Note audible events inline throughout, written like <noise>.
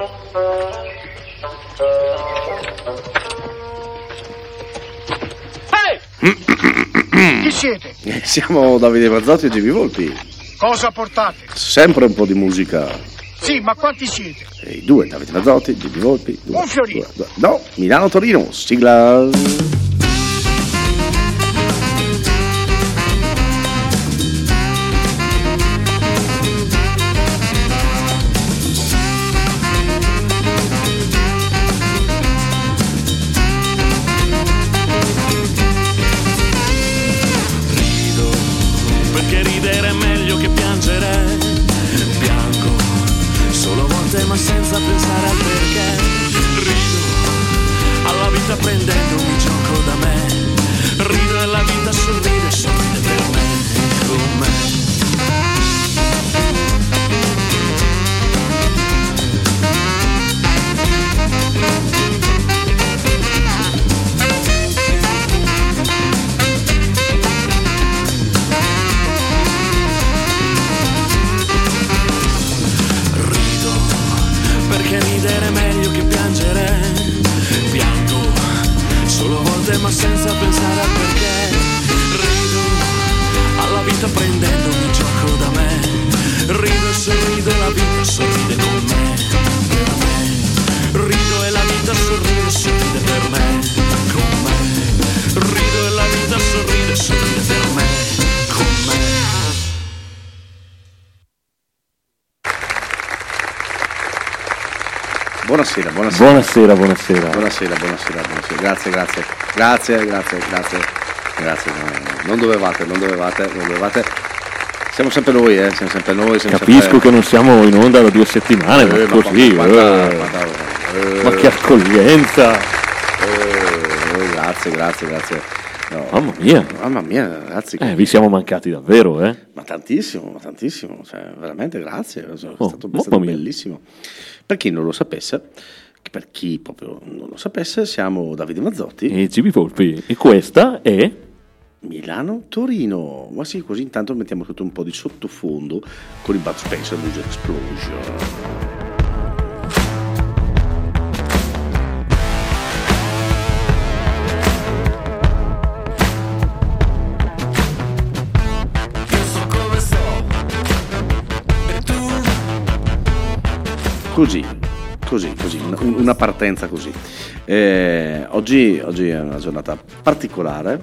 <coughs> Chi siete? Eh, Siamo Davide Mazzotti e Jimmy Volpi. Cosa portate? Sempre un po' di musica. Sì, ma quanti siete? E I due, Davide Mazzotti, Jimmy Volpi. Due, Un fiorino. due, due. No, Milano-Torino, sigla. Buonasera. Buonasera, buonasera. Buonasera, buonasera. Grazie, grazie. Grazie, grazie, grazie. Grazie. no, Non dovevate, non dovevate, non dovevate. Siamo sempre noi, eh, siamo sempre noi. Siamo Capisco sempre... che non siamo in onda da due settimane, Eh, ma ma così. guarda, eh. guarda, eh, Ma che accoglienza! eh, grazie, grazie, grazie. No, Mamma mia. Mamma mia, ragazzi. Eh, vi siamo mancati davvero, eh? Ma tantissimo, ma tantissimo, cioè, veramente grazie, è stato, Oh, è stato bellissimo. Per chi non lo sapesse, per chi proprio non lo sapesse, siamo Davide Mazzotti, E Gibi Volpi. E questa è... Milano-Torino. Ma sì, così intanto mettiamo tutto un po' di sottofondo con il Bud Spencer Music Explosion. Così, così, così, un- una partenza così. Eh, oggi, oggi è una giornata particolare.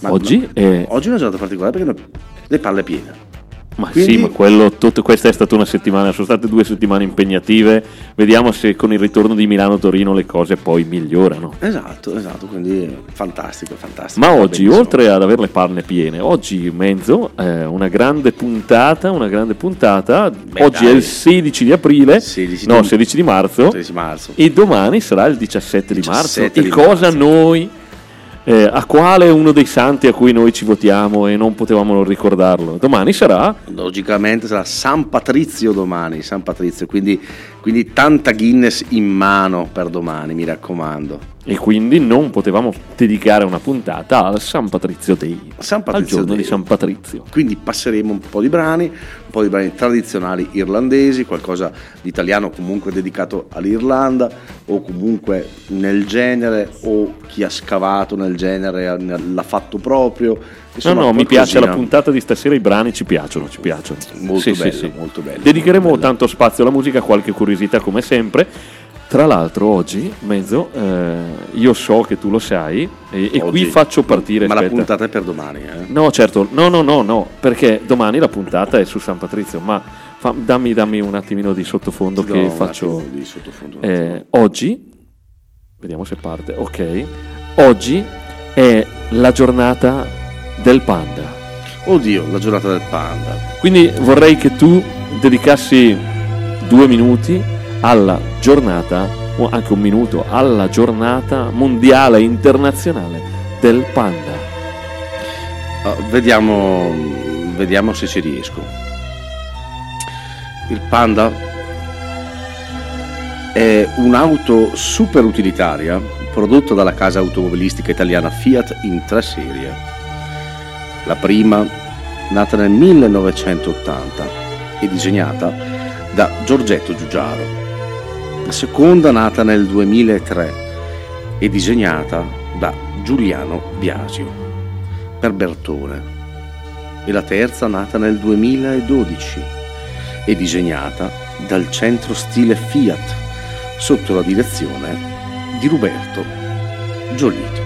Ma- Oggi ma- è- oggi è una giornata particolare perché le palle piene. Ma Quindi- sì, ma quello, tutto- questa è stata una settimana, sono state due settimane impegnative. Vediamo se con il ritorno di Milano-Torino le cose poi migliorano. Esatto, esatto, quindi fantastico, fantastico. Ma oggi, benissimo. oltre ad avere le panne piene, oggi mezzo, eh, una grande puntata, una grande puntata. Beh, oggi dai. è il 16 di aprile, 16 no, di- 16 di marzo, 16 marzo. e domani sarà il 17 di marzo. 17 E di cosa marzo. noi, eh, a quale uno dei santi a cui noi ci votiamo e non potevamo non ricordarlo? Domani sarà Logicamente sarà San Patrizio domani, San Patrizio, quindi, quindi tanta Guinness in mano per domani, mi raccomando. E quindi non potevamo dedicare una puntata al San Patrizio Day, San al Patrizio giorno Day. di San Patrizio. Quindi passeremo un po' di brani, un po' di brani tradizionali irlandesi, qualcosa di italiano comunque dedicato all'Irlanda o comunque nel genere o chi ha scavato nel genere l'ha fatto proprio. Insomma, no, no, mi piace la puntata di stasera, i brani ci piacciono, ci piacciono. Molto Sì, sì, bello, sì. molto bello. Dedicheremo molto tanto spazio alla musica, qualche curiosità come sempre. Tra l'altro oggi, Mezzo, eh, io so che tu lo sai e, e qui faccio partire... Ma la aspetta. puntata è per domani, eh? No, certo, no, no, no, no, perché domani la puntata è su San Patrizio, ma fa- dammi, dammi un attimino di sottofondo Ti che faccio... di sottofondo, Eh, oggi, vediamo se parte, ok, oggi è la giornata del panda. Oddio, la giornata del panda. Quindi vorrei che tu dedicassi due minuti alla giornata, o anche un minuto, alla giornata mondiale internazionale del panda. Ah, vediamo, vediamo se ci riesco. Il Panda è un'auto super utilitaria prodotta dalla casa automobilistica italiana Fiat in tre serie. La prima, nata nel 1980 e disegnata da Giorgetto Giugiaro. La seconda nata nel 2003 e disegnata da Giuliano Biasio per Bertone. E la terza nata nel 2012 e disegnata dal centro stile Fiat sotto la direzione di Roberto Giolito.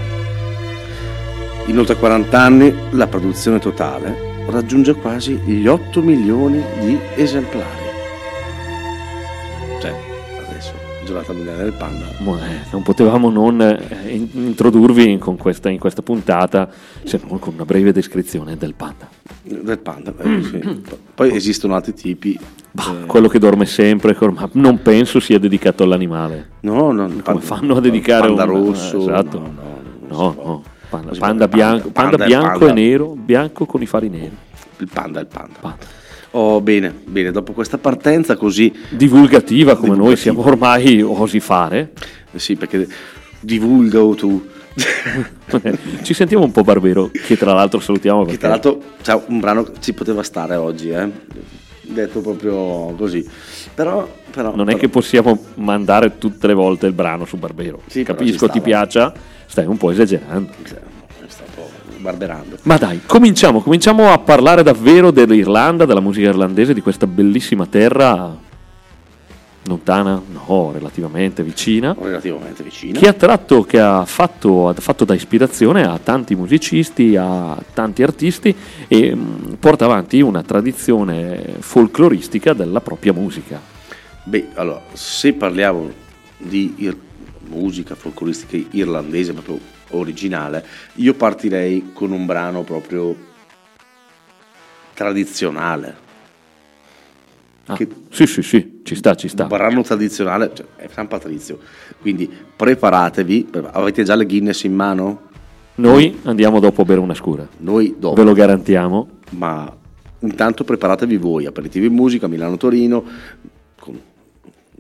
In oltre 40 anni la produzione totale raggiunge quasi gli 8 milioni di esemplari. Cioè, adesso, giornata mondiale del panda. Ma, eh, non potevamo non eh, in- introdurvi con questa, in questa puntata se non con una breve descrizione del panda. Del panda, eh, sì. Poi esistono altri tipi. Bah, quello che dorme sempre, ormai non penso sia dedicato all'animale. No, no, Come fanno a dedicare panda un rosso? Esatto. No, no, No, no. Panda, panda bianco, panda Panda è bianco e nero, bianco con i fari neri. Il panda è il panda. Oh, bene, bene, dopo questa partenza così, Divulgativa come noi Divulgativa. siamo ormai osi fare. eh sì, perché divulga o tu. <laughs> Ci sentiamo un po' Barbero, che tra l'altro salutiamo Che tra l'altro c'è un brano che ci poteva stare oggi, eh? detto proprio così. Però, però non è però- che possiamo mandare tutte le volte il brano su Barbero. Sì, Capisco, ti stava. Stai un po' esagerando. Cioè, sta un po' barberando. Ma dai, cominciamo, cominciamo a parlare davvero dell'Irlanda, della musica irlandese, di questa bellissima terra lontana, no, relativamente vicina, Relativamente vicino. che ha tratto, che ha fatto, ha fatto da ispirazione a tanti musicisti, a tanti artisti e mh, porta avanti una tradizione folcloristica della propria musica. Beh, allora, se parliamo di ir- musica folcloristica irlandese proprio originale, io partirei con un brano proprio tradizionale. Ah, Che- Sì, sì, sì, ci sta, ci sta. Un brano tradizionale, cioè, è San Patrizio. Quindi preparatevi, avete già le Guinness in mano? Noi andiamo dopo a bere una scura, Noi dopo. ve lo garantiamo. ma intanto preparatevi voi, aperitivi in musica, Milano-Torino,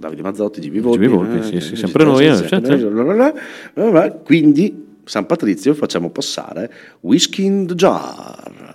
Davide Mazzotti, GB Volpi, Volpi, eh, sì, eh, sì, sempre noi, quindi San Patrizio facciamo passare Whisky in the Jar.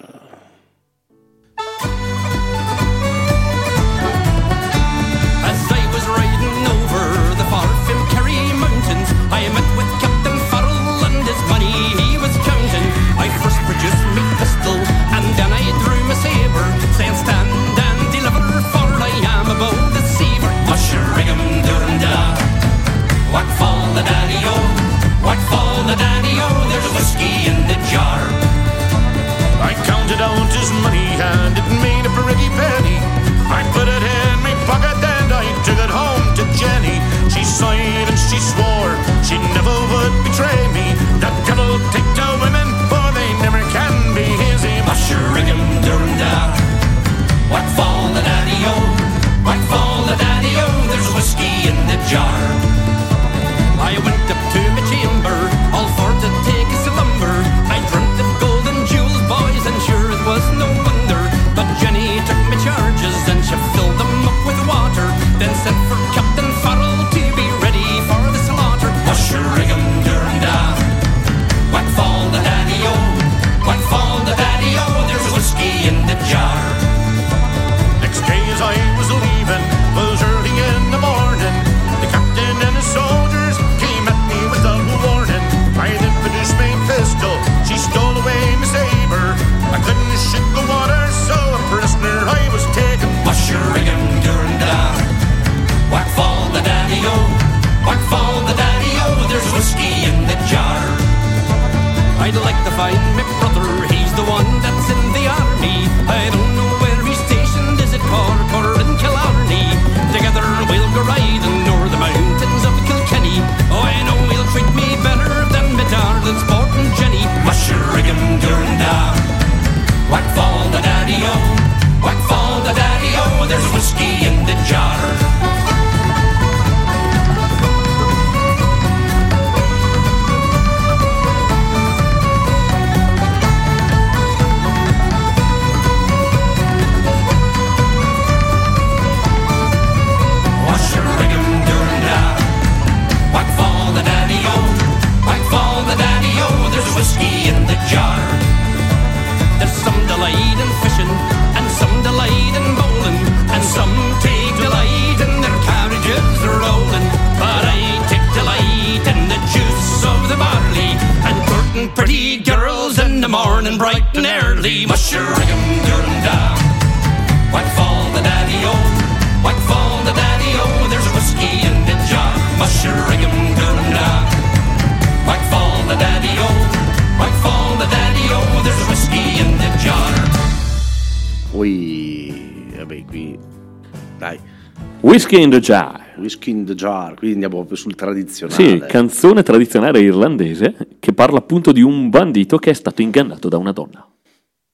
Whiskey in the Jar. Whisky in the Jar, quindi andiamo proprio sul tradizionale. Sì, canzone tradizionale irlandese che parla appunto di un bandito che è stato ingannato da una donna.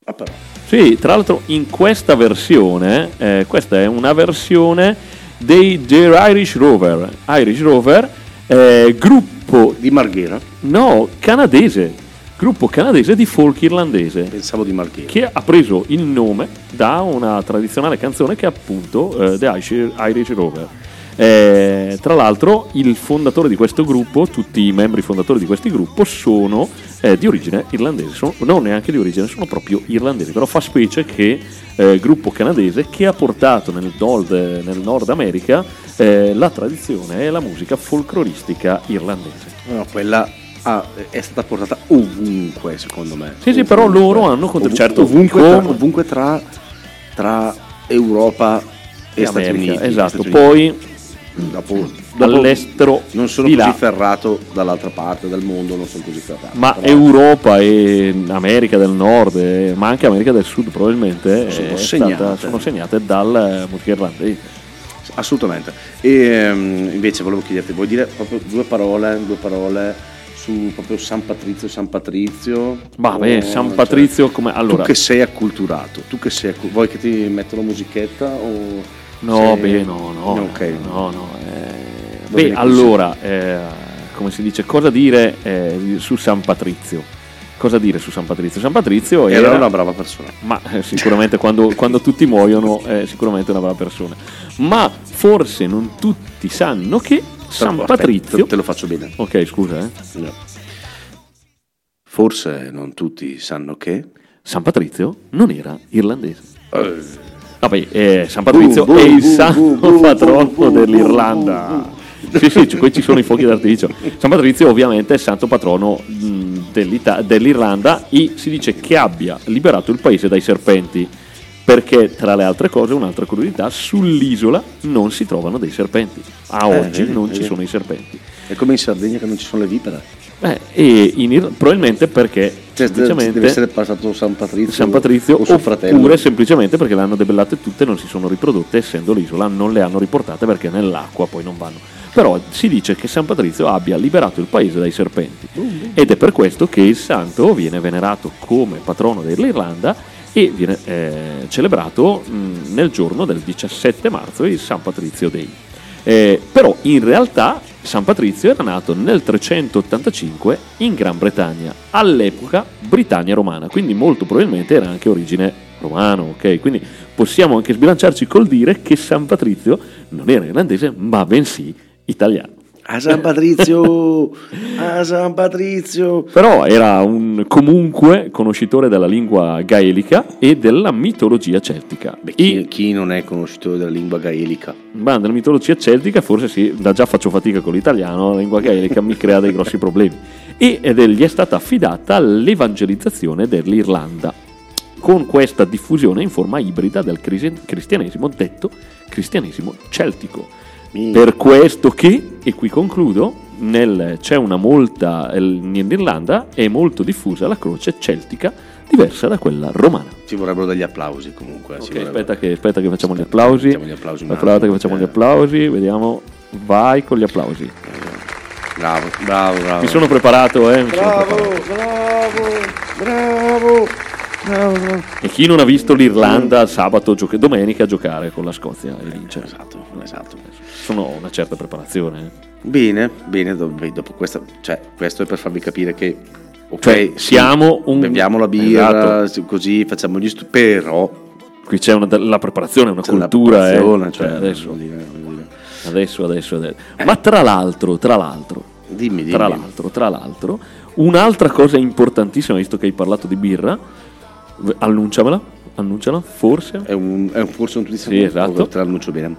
Ah, però. Sì, tra l'altro in questa versione, eh, questa è una versione dei The Irish Rover. Irish Rover, eh, gruppo, Di Marghera, no, canadese, gruppo canadese di folk irlandese pensavo di Marghera. che ha preso il nome da una tradizionale canzone che è appunto eh, The Irish, Rover. Eh, tra l'altro il fondatore di questo gruppo, tutti i membri fondatori di questo gruppo sono eh, di origine irlandese, sono, non neanche di origine, sono proprio irlandesi, però fa specie che eh, gruppo canadese che ha portato nel nord, nel nord America eh, la tradizione e la musica folcloristica irlandese. No, quella ah, è stata portata ovunque, secondo me. Sì, sì, però Ovunque. loro hanno contro- Ovu- certo, ovunque, tra, come- ovunque tra, tra Europa e, E Stati America, Uniti. esatto. Stati Poi Uniti. dopo, dopo all'estero non sono così là. ferrato dall'altra parte del mondo, non sono così ferrato. Ma però Europa e America del Nord, eh, ma anche America del Sud probabilmente Sono segnate. stata- sono segnate dalla musica irlandese. Assolutamente. E ehm, invece volevo chiederti, vuoi dire proprio due parole, due parole su proprio San Patrizio San Patrizio? Vabbè, O, San cioè, Patrizio come... Allora, tu che sei acculturato, tu che sei accu- vuoi che ti metto la musichetta o no, sei- beh, no, no, No, ok. no, no, eh, beh, allora, eh, come si dice, cosa dire eh, su San Patrizio? Cosa dire su San Patrizio? San Patrizio Era, era, una brava persona. ma eh, sicuramente quando, quando tutti muoiono è sicuramente una brava persona. Ma forse non tutti sanno che San Aspetta, Patrizio... te lo faccio bene. Ok, scusa, eh. No. Forse non tutti sanno che San Patrizio non era irlandese. Eh, Vabbè, eh, San Patrizio Bu, bu, è il bu, santo bu, patrono dell'Irlanda. Sì, sì, qui ci sono i fuochi d'artificio. San Patrizio ovviamente è il santo patrono dell'Irlanda e si dice che abbia liberato il paese dai serpenti. Perché tra le altre cose, un'altra curiosità, sull'isola non si trovano dei serpenti. A Eh, oggi vedi, non vedi. ci sono i serpenti. è come in Sardegna che non ci sono le vipere. Eh, e in probabilmente perché Cioè, semplicemente deve essere passato San Patrizio, San Patrizio o suo fratello. oppure semplicemente perché le hanno debellate tutte e non si sono riprodotte essendo l'isola non le hanno riportate perché nell'acqua poi non vanno però si dice che San Patrizio abbia liberato il paese dai serpenti ed è per questo che il santo viene venerato come patrono dell'Irlanda e viene eh, celebrato mh, nel giorno del 17 marzo il San Patrizio Day eh, però in realtà San Patrizio era nato nel 385 in Gran Bretagna, all'epoca Britannia romana, quindi molto probabilmente era anche origine romano, ok? Quindi possiamo anche sbilanciarci col dire che San Patrizio non era irlandese, ma bensì italiano. A San Patrizio, a San Patrizio. Però era un comunque conoscitore della lingua gaelica e della mitologia celtica. Beh, E- chi, chi non è conoscitore della lingua gaelica? Ma nella mitologia celtica forse sì, da già faccio fatica con l'italiano, la lingua gaelica mi crea dei grossi problemi. E ed è- gli è stata affidata l'evangelizzazione dell'Irlanda, con questa diffusione in forma ibrida del cristianesimo detto cristianesimo celtico. Per questo che, e qui concludo, nel- c'è una molta, in Irlanda è molto diffusa la croce celtica diversa da quella romana. Ci vorrebbero degli applausi comunque. ci Ok, vorrebbero- aspetta che, aspetta che facciamo gli applausi. Facciamo gli applausi Aspetta che facciamo gli eh. applausi, vediamo. Vai con gli applausi. Bravo, bravo, bravo. Mi sono preparato, eh. mi sono Bravo, preparato. bravo, bravo, bravo, bravo. E chi non ha visto l'Irlanda sabato, gioca- domenica giocare con la Scozia e vincere? Esatto, esatto. Sono una certa preparazione. eh. Bene, bene, dopo questa, cioè, questo è per farvi capire che, ok, Cioè, siamo un- beviamo la birra, Esatto. sì, così facciamo gli studi, però Qui c'è una, la preparazione, una c'è cultura, eh. preparazione, Cioè, cioè, adesso, adesso, adesso, adesso. Ma tra l'altro, tra l'altro, Dimmi, dimmi. tra l'altro, tra l'altro, un'altra cosa importantissima, visto che hai parlato di birra, annunciamela, annunciala, forse. È, un, è un- forse un turismo Sì, esatto. te l'annuncio bene.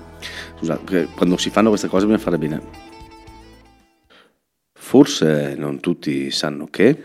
Scusa, quando si fanno queste cose bisogna fare bene. Forse non tutti sanno che.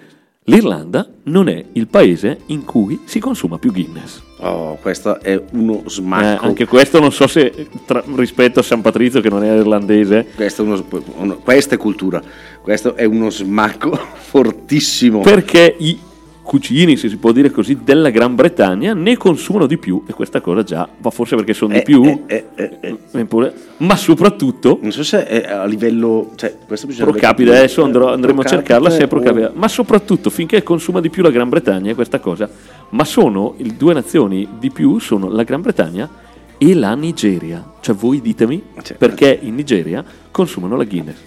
L'Irlanda non è il paese in cui si consuma più Guinness. Oh, questo è uno Eh, smacco. anche questo non so se tra- rispetto a San Patrizio che non è irlandese, è uno- uno- questa è cultura. Questo è uno smacco <laughs> fortissimo. perché i cucini, se si può dire così, della Gran Bretagna ne consumano di più e questa cosa già va forse perché sono di Eh, più, eh, eh, eh, eh. eppure- ma soprattutto Non so se è a livello. Cioè, questo pro capite, capire. adesso andrò- andremo a cercarla se è pro capite capite, ma soprattutto finché consuma di più la Gran Bretagna è questa cosa, ma sono le due nazioni di più sono la Gran Bretagna e la Nigeria, cioè voi ditemi Cioè, perché in Nigeria consumano la Guinness.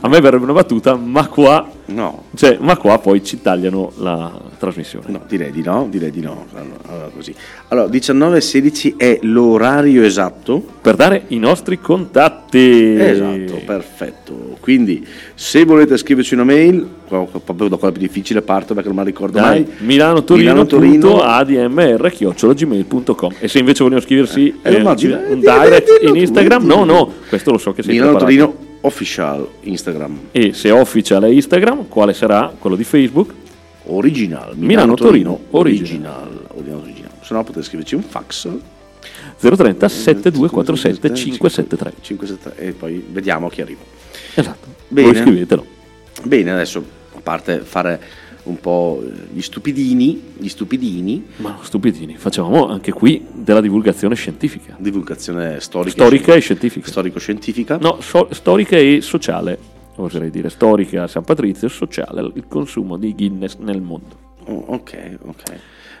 A me verrebbe una battuta, ma qua, No, cioè, ma qua poi ci tagliano la trasmissione. no, direi di no, direi di no. Allora, così. Allora, 19.16 è l'orario esatto. Per dare i nostri contatti. Esatto, perfetto. Quindi, se volete scriverci una mail, proprio da quella più difficile parto perché non me la ricordo Dai, mai. Milano Milano, Torino. admr-gmail.com e se invece vogliono scriversi Eh, eh, dillo- un direct in Instagram no no questo lo so che sei Milano Torino Official Instagram. e se official è Instagram quale sarà quello di Facebook Original. Milano, Torino, Original. Original. Original. Se no potete scriverci un fax. 030 7247 573 573 e poi vediamo chi arriva. esatto Bene. voi scrivetelo Bene, adesso a parte fare un po' gli stupidini, gli stupidini, ma stupidini facciamo anche qui della divulgazione scientifica divulgazione storica, storica e scientifica storico-scientifica. no so- storica e sociale oserei dire storica a San Patrizio sociale il consumo di Guinness nel mondo Oh, ok, ok.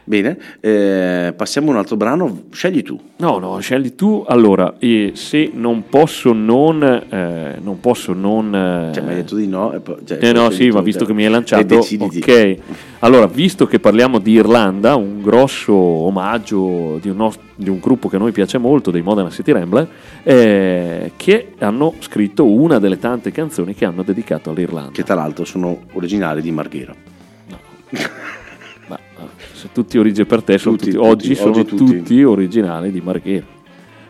Bene, eh, passiamo a un altro brano, scegli tu. No, no, scegli tu. Allora, e se non posso non... eh, non posso non... eh, Cioè, mi hai detto di no. Cioè, eh no, sì, ma visto cioè, che mi hai lanciato, ok. Allora, visto che parliamo di Irlanda, un grosso omaggio di un, nos- di un gruppo che a noi piace molto, dei Modena City Rambler, eh, che hanno scritto una delle tante canzoni che hanno dedicato all'Irlanda. Che tra l'altro sono originali di Marghera. Tutti origini per te, Tutti, tutti- tutti, oggi sono oggi tutti. originali di Marghera.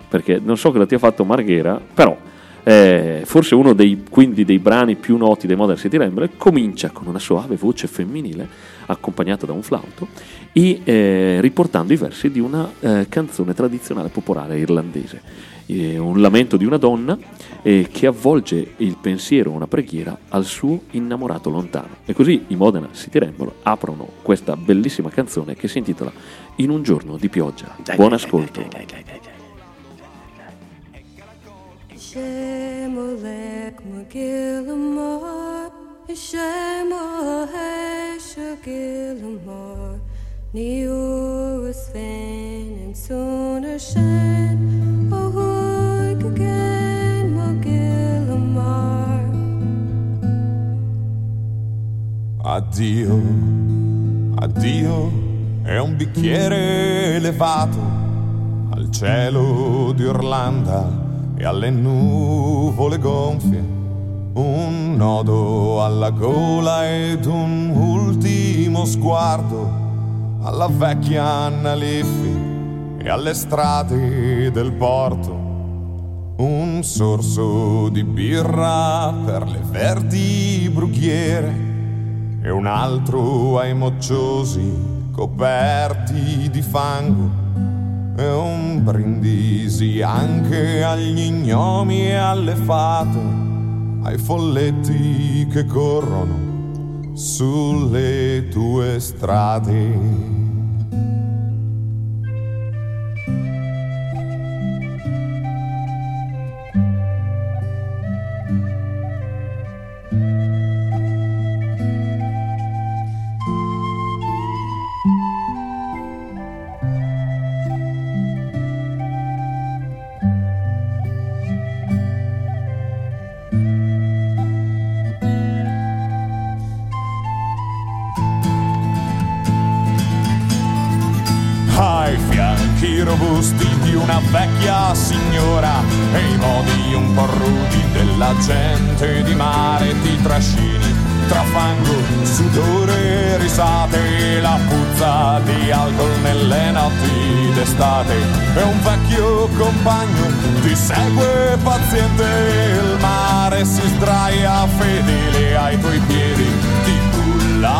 Perché non so cosa ti ha fatto Marghera, però eh, forse uno dei, quindi dei brani più noti dei Modern City Rambler comincia con una soave voce femminile accompagnata da un flauto e eh, riportando i versi di una eh, canzone tradizionale popolare irlandese. Eh, un lamento di una donna eh, che avvolge il pensiero, una preghiera, al suo innamorato lontano. E così i Modena City Ramble aprono questa bellissima canzone che si intitola In un giorno di pioggia. Buon ascolto. Shemolek Magillamore, Shemohesh Gillamore, Neurus Fan and Sooner Addio, addio, è un bicchiere elevato al cielo di Orlanda e alle nuvole gonfie, un nodo alla gola ed un ultimo sguardo alla vecchia Anna Liffi e alle strade del porto. Un sorso di birra per le verdi brughiere e un altro ai mocciosi coperti di fango e un brindisi anche agli gnomi e alle fate, ai folletti che corrono sulle tue strade. Vecchia signora e i modi un po' rudi della gente di mare ti trascini tra fango, sudore risate la puzza di alcol nelle notti d'estate. E un vecchio compagno ti segue paziente il mare si sdraia fedele ai tuoi piedi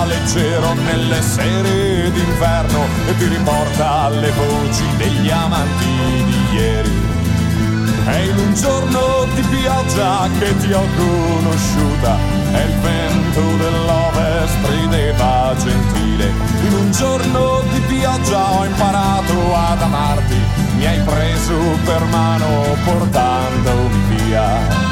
leggero nelle sere d'inverno e ti riporta alle voci degli amanti di ieri. È in un giorno di pioggia che ti ho conosciuta, e il vento dell'ovest rideva gentile. In un giorno di pioggia ho imparato ad amarti, mi hai preso per mano portandomi via.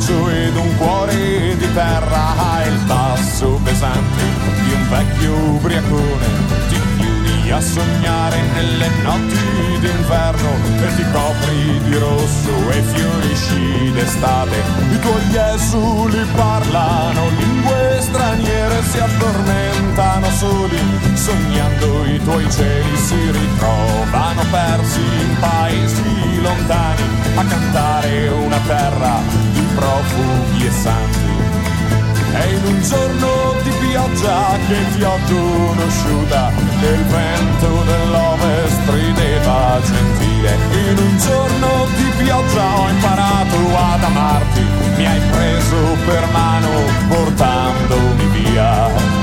Di ghiaccio ed un cuore di terra, hai il passo pesante di un vecchio ubriacone. Ti chiudi a sognare nelle notti d'inverno e ti copri di rosso e fiorisci d'estate. I tuoi esuli parlano lingue straniere, si addormentano soli, sognando i tuoi cieli si ritrovano persi in paesi lontani a cantare una terra profughi e santi. E in un giorno di pioggia che ti ho conosciuta, il vento dell'ovest rideva gentile. In un giorno di pioggia ho imparato ad amarti, mi hai preso per mano portandomi via.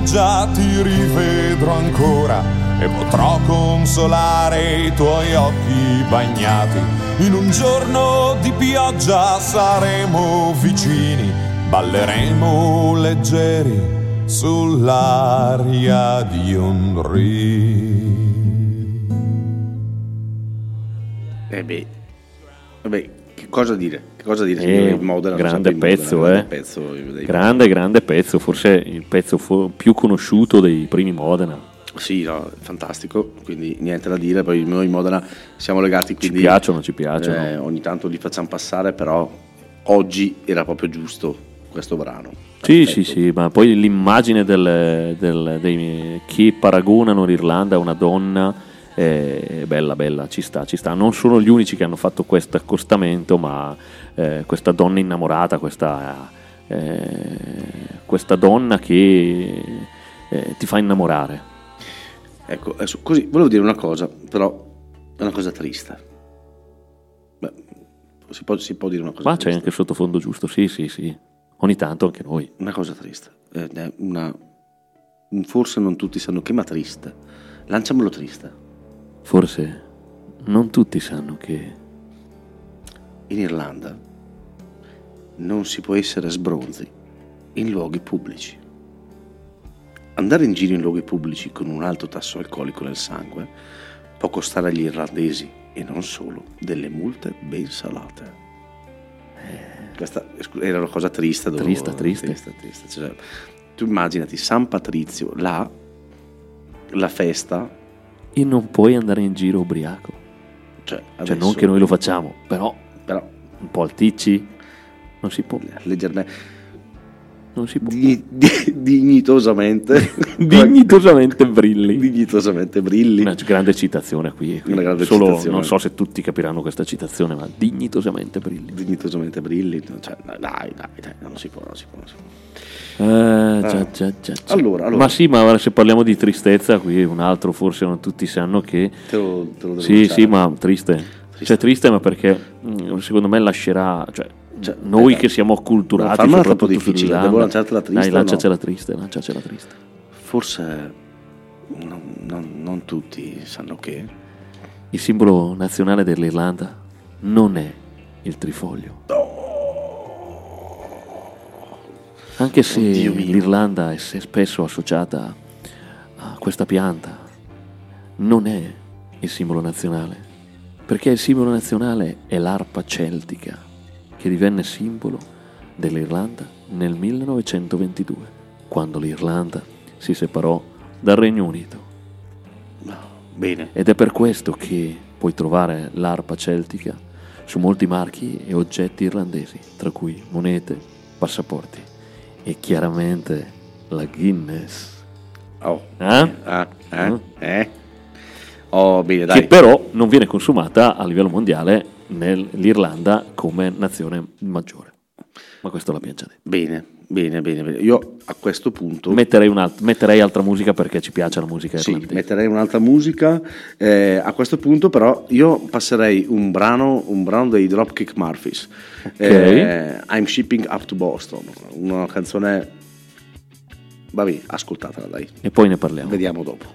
Pioggia ti rivedrò ancora e potrò consolare i tuoi occhi bagnati. In un giorno di pioggia saremo vicini, balleremo leggeri sull'aria di un rio. Eh beh, vabbè, che cosa dire? Che cosa dire? Eh, Modena, grande pezzo, Modena, eh. grande pezzo Grande, grande pezzo, forse il pezzo fu- più conosciuto dei primi Modena. Sì, no, fantastico, quindi niente da dire, poi noi in Modena siamo legati, Ci quindi piacciono, ci piacciono. eh, ogni tanto li facciamo passare, però oggi era proprio giusto questo brano. Sì, Perfetto. sì, sì, ma poi l'immagine del, del- dei, chi paragonano l'Irlanda a una donna è bella, bella, ci sta, ci sta. Non sono gli unici che hanno fatto questo accostamento, ma eh, questa donna innamorata, questa, eh, questa donna che eh, ti fa innamorare. Ecco, adesso, così, volevo dire una cosa, però è una cosa triste. Beh, si può, si può dire una cosa Ma c'è triste. anche il sottofondo giusto, sì, sì, sì. Ogni tanto anche noi. Una cosa triste. È una... Forse non tutti sanno che, ma triste. Lanciamolo triste. Forse non tutti sanno che In Irlanda non si può essere sbronzi in luoghi pubblici. Andare in giro in luoghi pubblici con un alto tasso alcolico nel sangue può costare agli irlandesi, e non solo, delle multe ben salate. Questa scu- era una cosa triste. dovevo- Triste, triste. triste, triste. Cioè, tu immaginati San Patrizio, là, la festa, e non puoi andare in giro ubriaco. cioè, Cioè, non che noi lo facciamo, però però un po' alticci non si può. leggermente Non si può. di- di- dignitosamente <laughs> Dignitosamente brilli. dignitosamente brilli Una grande citazione qui. qui. Una grande Solo, citazione. Non so se tutti capiranno questa citazione, ma dignitosamente brilli. dignitosamente brilli cioè, dai dai dai non si può non si può, non si può. Eh, già, già, già, già. Allora, allora. Ma sì, ma se parliamo di tristezza, qui un altro forse non tutti sanno che... te lo, te lo Sì, lanciare. sì, ma triste. Cioè triste, ma perché mm, secondo me lascerà... Cioè, Cioè, noi eh, che siamo acculturati... farmela troppo difficile, devo lanciartela triste Dai, o no? lanciacela triste, lanciacela triste. forse non, non- non tutti sanno che Il simbolo nazionale dell'Irlanda non è il trifoglio. Anche se l'Irlanda è spesso associata a questa pianta, non è il simbolo nazionale, perché il simbolo nazionale è l'arpa celtica, che divenne simbolo dell'Irlanda nel 1922, quando l'Irlanda si separò dal Regno Unito. bene Ed è per questo che puoi trovare l'arpa celtica su molti marchi e oggetti irlandesi, tra cui monete, passaporti e chiaramente la Guinness. Oh. Eh? Ah, eh? Mm. Eh? Oh, bene, dai. Che però non viene consumata a livello mondiale nell'Irlanda come nazione maggiore. Ma questo già detto. Bene, bene, bene, bene. Io a questo punto Metterei, un'alt- metterei altra musica perché ci piace la musica sì, irlandese. metterei un'altra musica. Eh, a questo punto, però, io passerei un brano, un brano dei Dropkick Murphys. Eh, I'm shipping up to Boston. Una canzone. Vabbè, ascoltatela, dai. E poi ne parliamo. Vediamo dopo.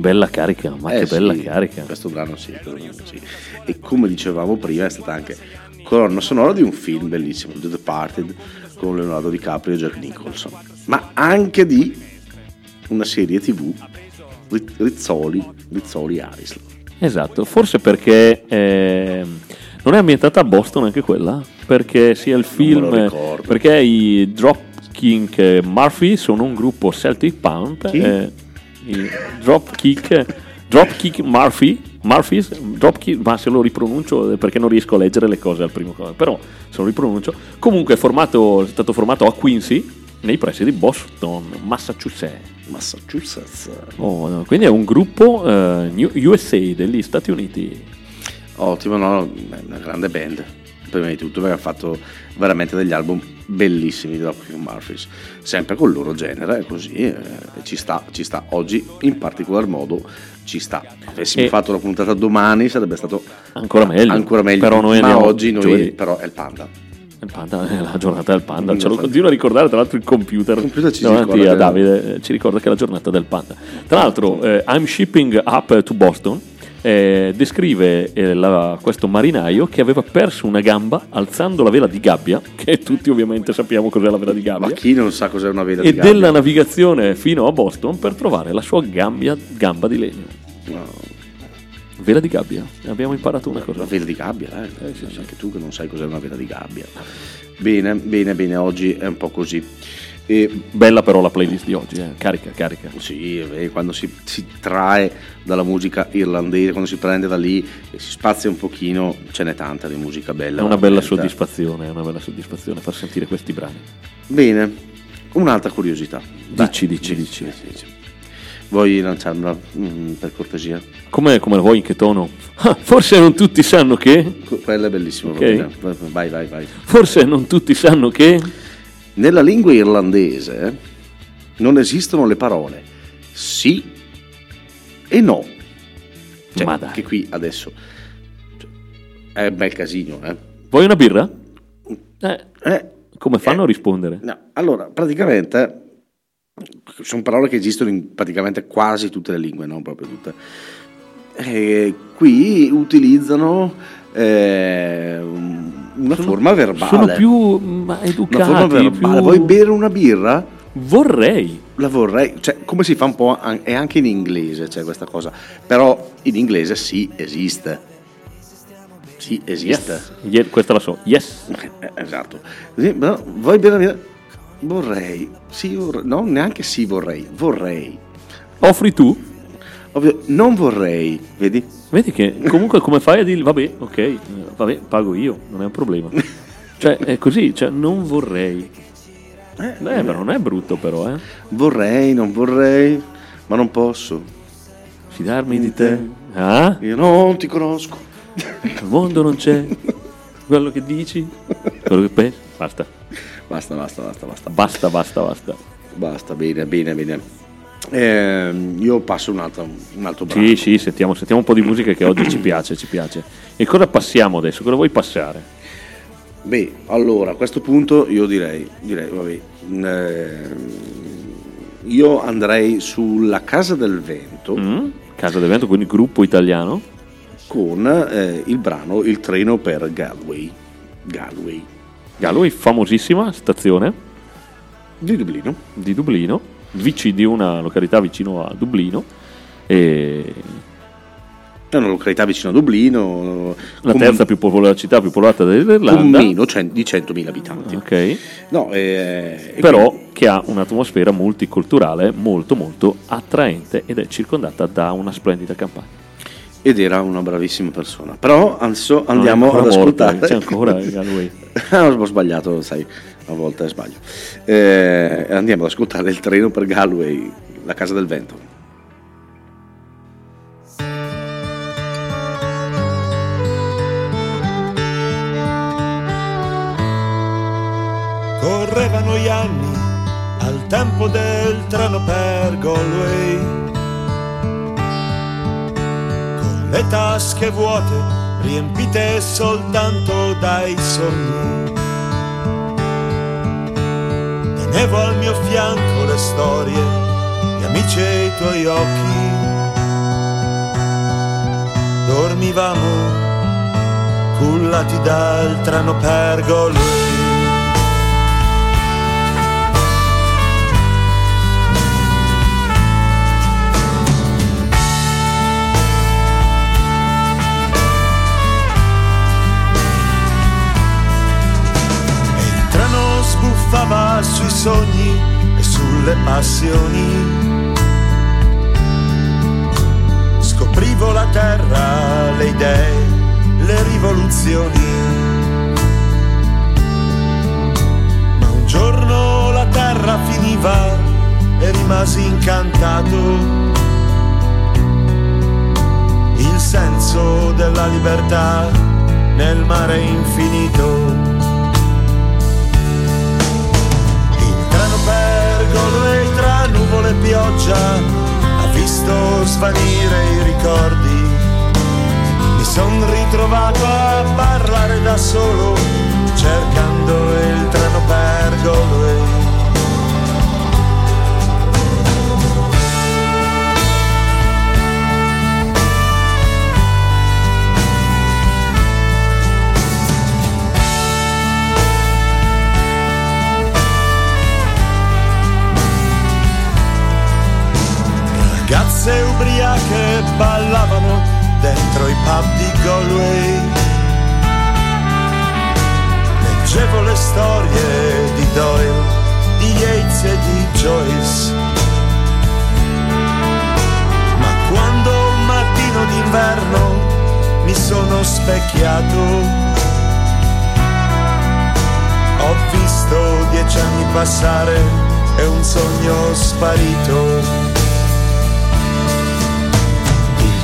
Bella carica, ma Eh che bella sì, carica. Questo brano sì, questo brano sì. E come dicevamo prima, è stata anche colonna sonora di un film bellissimo, The Departed, con Leonardo DiCaprio e Jack Nicholson, ma anche di una serie tv, Ri- Rizzoli, Rizzoli Island. Esatto, forse perché eh, non è ambientata a Boston anche quella, perché sia il film, perché i Dropkick Murphy sono un gruppo Celtic Punk, Chi? eh, Dropkick, Dropkick Murphy, Murphys, Dropkick, ma se lo ripronuncio eh, perché non riesco a leggere le cose al primo cosa, però se lo ripronuncio, comunque è, formato, è stato formato a Quincy, nei pressi di Boston, Massachusetts. Massachusetts. Oh, no, quindi è un gruppo eh, USA degli Stati Uniti. Ottimo, no, è una grande band. Prima di tutto perché ha fatto veramente degli album bellissimi di Dropkick Murphys, sempre col loro genere, così eh, ci sta, ci sta. Oggi in particolar modo ci sta. Avessimo E- fatto la puntata domani sarebbe stato Ancora meglio. ancora meglio, Però noi ma oggi noi, giovedì. però è il Panda. Il panda, è la giornata del panda, ce lo continua a ricordare tra l'altro il computer, Il computer ci davanti a Davide, eh, ci ricorda che è la giornata del panda. Tra l'altro eh, I'm shipping up to Boston eh, descrive eh, la- questo marinaio che aveva perso una gamba alzando la vela di gabbia, <laughs> che tutti ovviamente sappiamo cos'è la vela di Ma gabbia, chi non sa cos'è una vela e di gabbia? della navigazione fino a Boston per trovare la sua gambia- gamba di legno. No, Vela di gabbia, abbiamo imparato una cosa. una vela di gabbia, eh? anche tu che non sai cos'è una vela di gabbia. Bene, bene, bene, oggi è un po' così. E Bella però la playlist di oggi, eh. carica, carica. Sì, eh, quando si, si trae dalla musica irlandese, quando si prende da lì e si spazia un pochino, ce n'è tanta di musica bella. È una bella soddisfazione, è una bella soddisfazione far sentire questi brani. Bene, un'altra curiosità. Dici, dici, dici. Dici, dici. Vuoi lanciarmela mm, per cortesia? Come, come la vuoi, in che tono? Ah, forse non tutti sanno che... Que- Quella è bellissima. Ok. proprio. Vai, vai, vai. Forse non tutti sanno che... Nella lingua irlandese non esistono le parole sì e no. Cioè, Ma dai. che qui adesso cioè, è un bel casino, eh. Vuoi una birra? Eh, Eh, come fanno Eh. a rispondere? No, allora, praticamente sono parole che esistono in praticamente quasi tutte le lingue, non proprio tutte. E qui utilizzano eh, una forma verbale. Sono più mm, una educati, forma verbale. più... Vuoi bere una birra? Vorrei. La vorrei, cioè, come si fa un po' an- è anche in inglese c'è questa cosa, però in inglese sì esiste. Sì, esiste. Yes. Ye- questa la so. Yes. <laughs> Eh, Esatto. Sì, vuoi bere una birra? Vorrei. Sì, vorrei. No, neanche sì vorrei. Vorrei. Offri tu? Ovvio, non vorrei, vedi? Vedi che comunque come fai a dire, vabbè, ok, vabbè, pago io, non è un problema. Cioè, è così, cioè, non vorrei. Eh, però non è brutto però, eh. Vorrei, non vorrei, ma non posso. Fidarmi di Di te. te. Ah? Io non ti conosco. Al mondo non c'è quello che dici, quello che pensi. Basta, Basta, basta, basta, basta. basta, basta, basta. Basta, bene, bene, bene. Ehm, io passo un altro, un altro brano. Sì, sì, sentiamo, sentiamo un po' di musica che oggi ci piace, ci piace. E cosa passiamo adesso? Cosa vuoi passare? Beh, allora a questo punto io direi, direi vabbè, ehm, io andrei sulla Casa del Vento Mm? Casa d'evento, quindi gruppo italiano. con eh, il brano Il treno per Galway. Galway Galway, famosissima stazione di Dublino. di Dublino, vici di una località vicino a Dublino. E È una località vicino a Dublino, la con- terza più popolare, la città più popolata con dell'Irlanda. meno cen- di 100.000 abitanti. Ok. No, eh, Però quindi- che ha un'atmosfera multiculturale molto molto attraente ed è circondata da una splendida campagna. ed era una bravissima persona. Però adesso andiamo ad ascoltare. C'è ancora <laughs> Galway. Ah, ho sbagliato, sai, a volte sbaglio. Eh, andiamo ad ascoltare il treno per Galway, la casa del vento. Correvano gli anni al tempo del treno per Galway. Con le tasche vuote, riempite soltanto dai sogni. Tenevo al mio fianco le storie, gli amici e i tuoi occhi. Dormivamo cullati dal treno per sbuffava sui sogni e sulle passioni. Scoprivo la terra, le idee, le rivoluzioni. Ma un giorno la terra finiva e rimasi incantato. Il senso della libertà nel mare infinito. Galway tra nuvole e pioggia ha visto svanire i ricordi. Mi son ritrovato a parlare da solo cercando il treno per Galway. Ragazze ubriache ballavano dentro i pub di Galway. Leggevo le storie di Doyle, di Yates e di Joyce. Ma quando un mattino d'inverno mi sono specchiato, ho visto dieci anni passare e un sogno sparito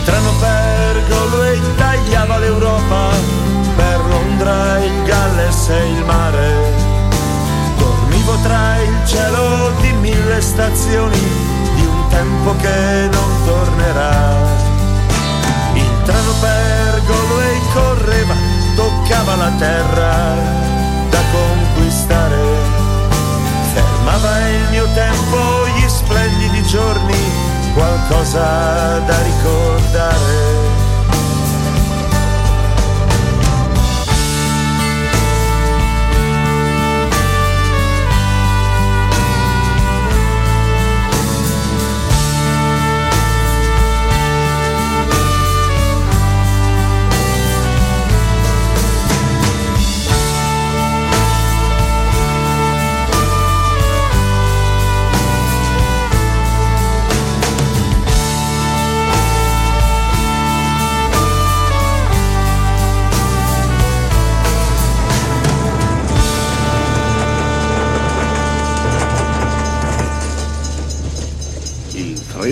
treno pergolo e tagliava l'Europa, per Londra il Galles e il mare. Dormivo tra il cielo di mille stazioni di un tempo che non tornerà. Il treno pergolo e correva, toccava la terra da conquistare. Fermava il mio tempo, gli splendidi giorni, qualcosa da ricordare.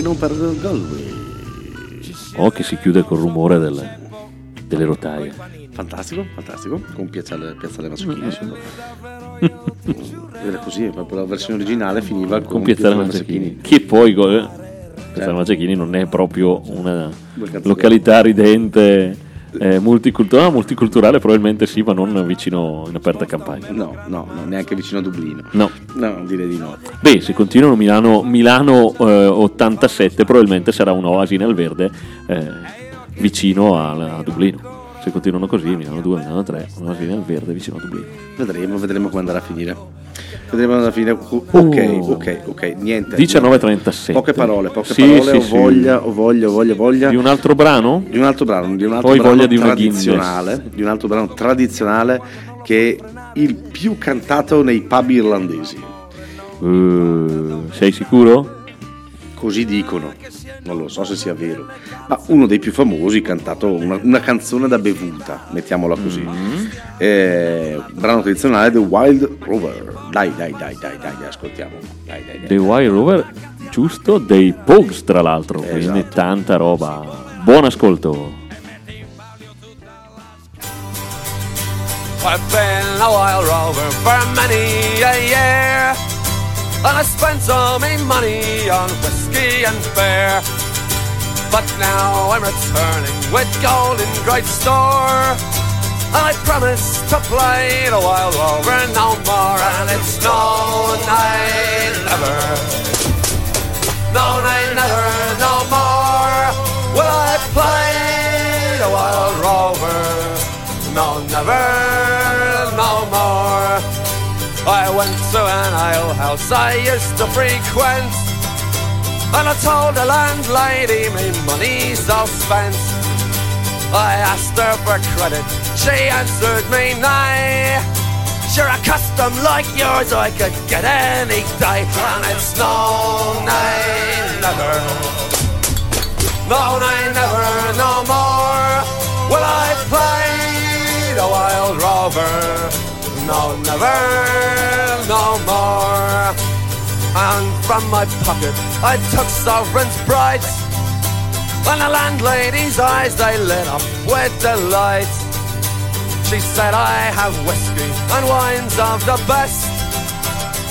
Il treno per Galway. Oh, che si chiude col rumore delle, delle rotaie. Fantastico, fantastico. Con piazzale, piazzale Mazzocchini. <laughs> Era così, proprio la versione originale finiva con, Con Piazzale Mazzecchini. Che poi eh, Piazzale Mazzecchini non è proprio una località ridente. Eh, multiculturale, multiculturale probabilmente sì, ma non vicino in aperta campagna. No, no, no, neanche vicino a Dublino. No. No, direi di no. Beh, se continuano Milano, Milano eh, 87 probabilmente sarà un'oasi nel verde eh, vicino a, a Dublino. Se continuano così, Milano 2, Milano 3, un'oasi nel verde vicino a Dublino. Vedremo, vedremo come andrà a finire. Vedremo come andrà a finire. Ok, ok, ok, niente. 19.37. Poche parole, poche Sì, parole, sì, ho sì. voglia, ho voglia, ho voglia, voglia. Di un altro brano? Di un altro brano, di un altro Poi brano voglia di tradizionale, di un altro brano tradizionale che è il più cantato nei pub irlandesi. Eh, sei sicuro? Così dicono, non lo so se sia vero, ma uno dei più famosi, cantato una, una canzone da bevuta, mettiamola così. Mm. Eh, brano tradizionale The Wild Rover. Dai, dai, dai, dai, dai, dai, ascoltiamo. Dai, dai, dai. The Wild Rover, giusto? Dei Pogues tra l'altro, quindi Esatto. tanta roba. Buon ascolto. I've been a wild rover for many a year, and I spent all my money on whiskey and beer. But now I'm returning with gold in great store, and I promise to play the wild rover no more. And it's no, I never, no, I never, no more will I play the wild rover. No, never, no more. I went to an alehouse I used to frequent, and I told the landlady my money's all spent. I asked her for credit, she answered me nay. Sure, a custom like yours I could get any day, and it's no, nay, never. No, nay, never, no more will I play the wild rover. No, never, no more. And from my pocket I took sovereigns bright, and the landlady's eyes they lit up with delight. She said I have whiskey and wines of the best.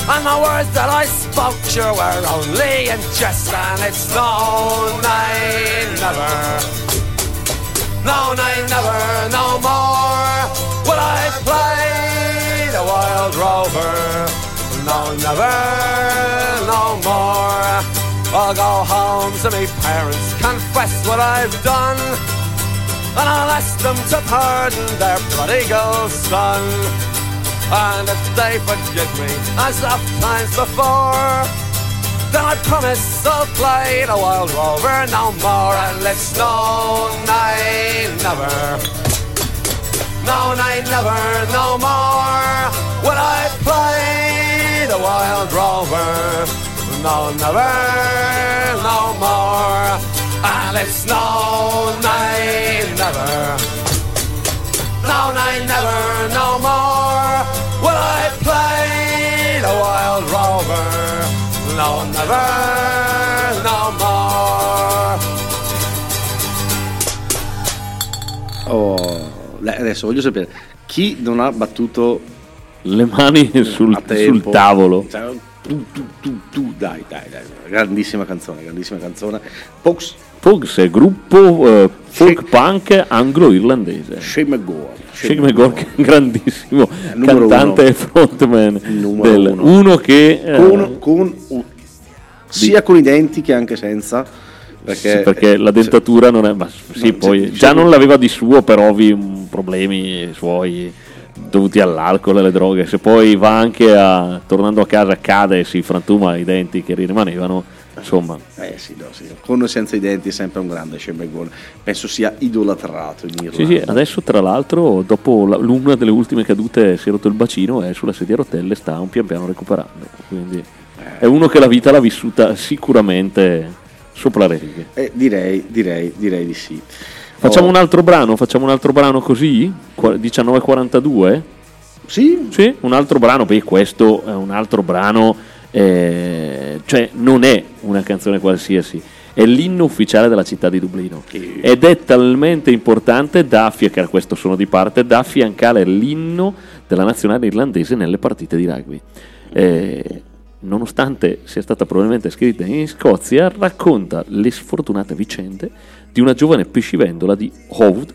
And the words that I spoke sure were only in jest And it's no, nay, never No, nay, never, no more Will I play the wild rover No, never, no more I'll go home to me parents Confess what I've done And I'll ask them to pardon their prodigal son and if they forgive me as oft times before, then I promise I'll play the wild rover no more. And let's no, nay, never. No, nay, never, no more. Will I play the wild rover? No, never, no more. And it's no, nay, never. Down I never no more will I play the wild rover. No, never no more. Oh, le- adesso voglio sapere chi non ha battuto Le mani <laughs> sul, sul tavolo. Cioè, tu, tu, tu, tu, dai, dai, dai, grandissima canzone, grandissima canzone. Pox, Pogues è gruppo eh, folk punk anglo-irlandese. Shane McGowan. Shane McGowan, che è un grandissimo numero cantante uno. e frontman. Numero del- uno. uno che eh, Con, con sia con i denti che anche senza. Perché, Sì, perché la dentatura non è. Ma sì, No, poi già non l'aveva di suo per ovvi mm, problemi suoi dovuti all'alcol e alle droghe. Se poi va anche a tornando a casa, cade e si frantuma i denti che rimanevano. Insomma, Eh sì, no, sì. Con o senza i denti è sempre un grande McGowan. Penso sia idolatrato in Irlanda. sì, sì, adesso tra l'altro, dopo la- l'una delle ultime cadute, si è rotto il bacino e sulla sedia a rotelle sta un pian piano recuperando. Quindi è uno che la vita l'ha vissuta sicuramente sopra le righe. Eh, direi, direi, direi di sì. Facciamo Oh, un altro brano, facciamo un altro brano così? Qua- 1942? Sì, Sì, un altro brano, poi questo è un altro brano, eh, cioè non è una canzone qualsiasi, è l'inno ufficiale della città di Dublino Che- ed è talmente importante da affiancare, questo sono di parte, da affiancare l'inno della nazionale irlandese nelle partite di rugby. Eh, nonostante sia stata probabilmente scritta in Scozia, racconta le sfortunate vicende di una giovane pescivendola di Howd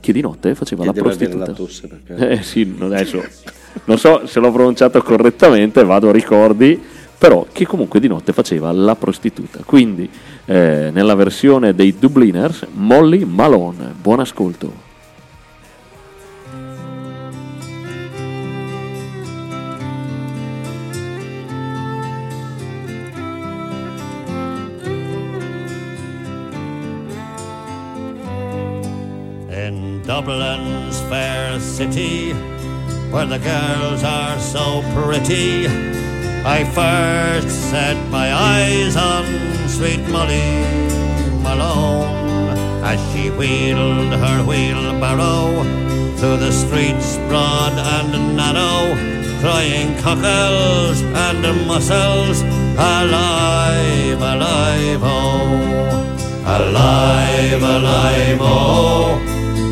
che di notte faceva che la prostituta. la tosse perché... <laughs> Eh sì, non- adesso <laughs> non so se l'ho pronunciato correttamente, vado a ricordi, però che comunque di notte faceva la prostituta. Quindi eh, nella versione dei Dubliners, Molly Malone. Buon ascolto. Where the girls are so pretty, I first set my eyes on sweet Molly Malone as she wheeled her wheelbarrow through the streets broad and narrow, crying cockles and mussels, alive, alive, oh. Alive, alive, oh,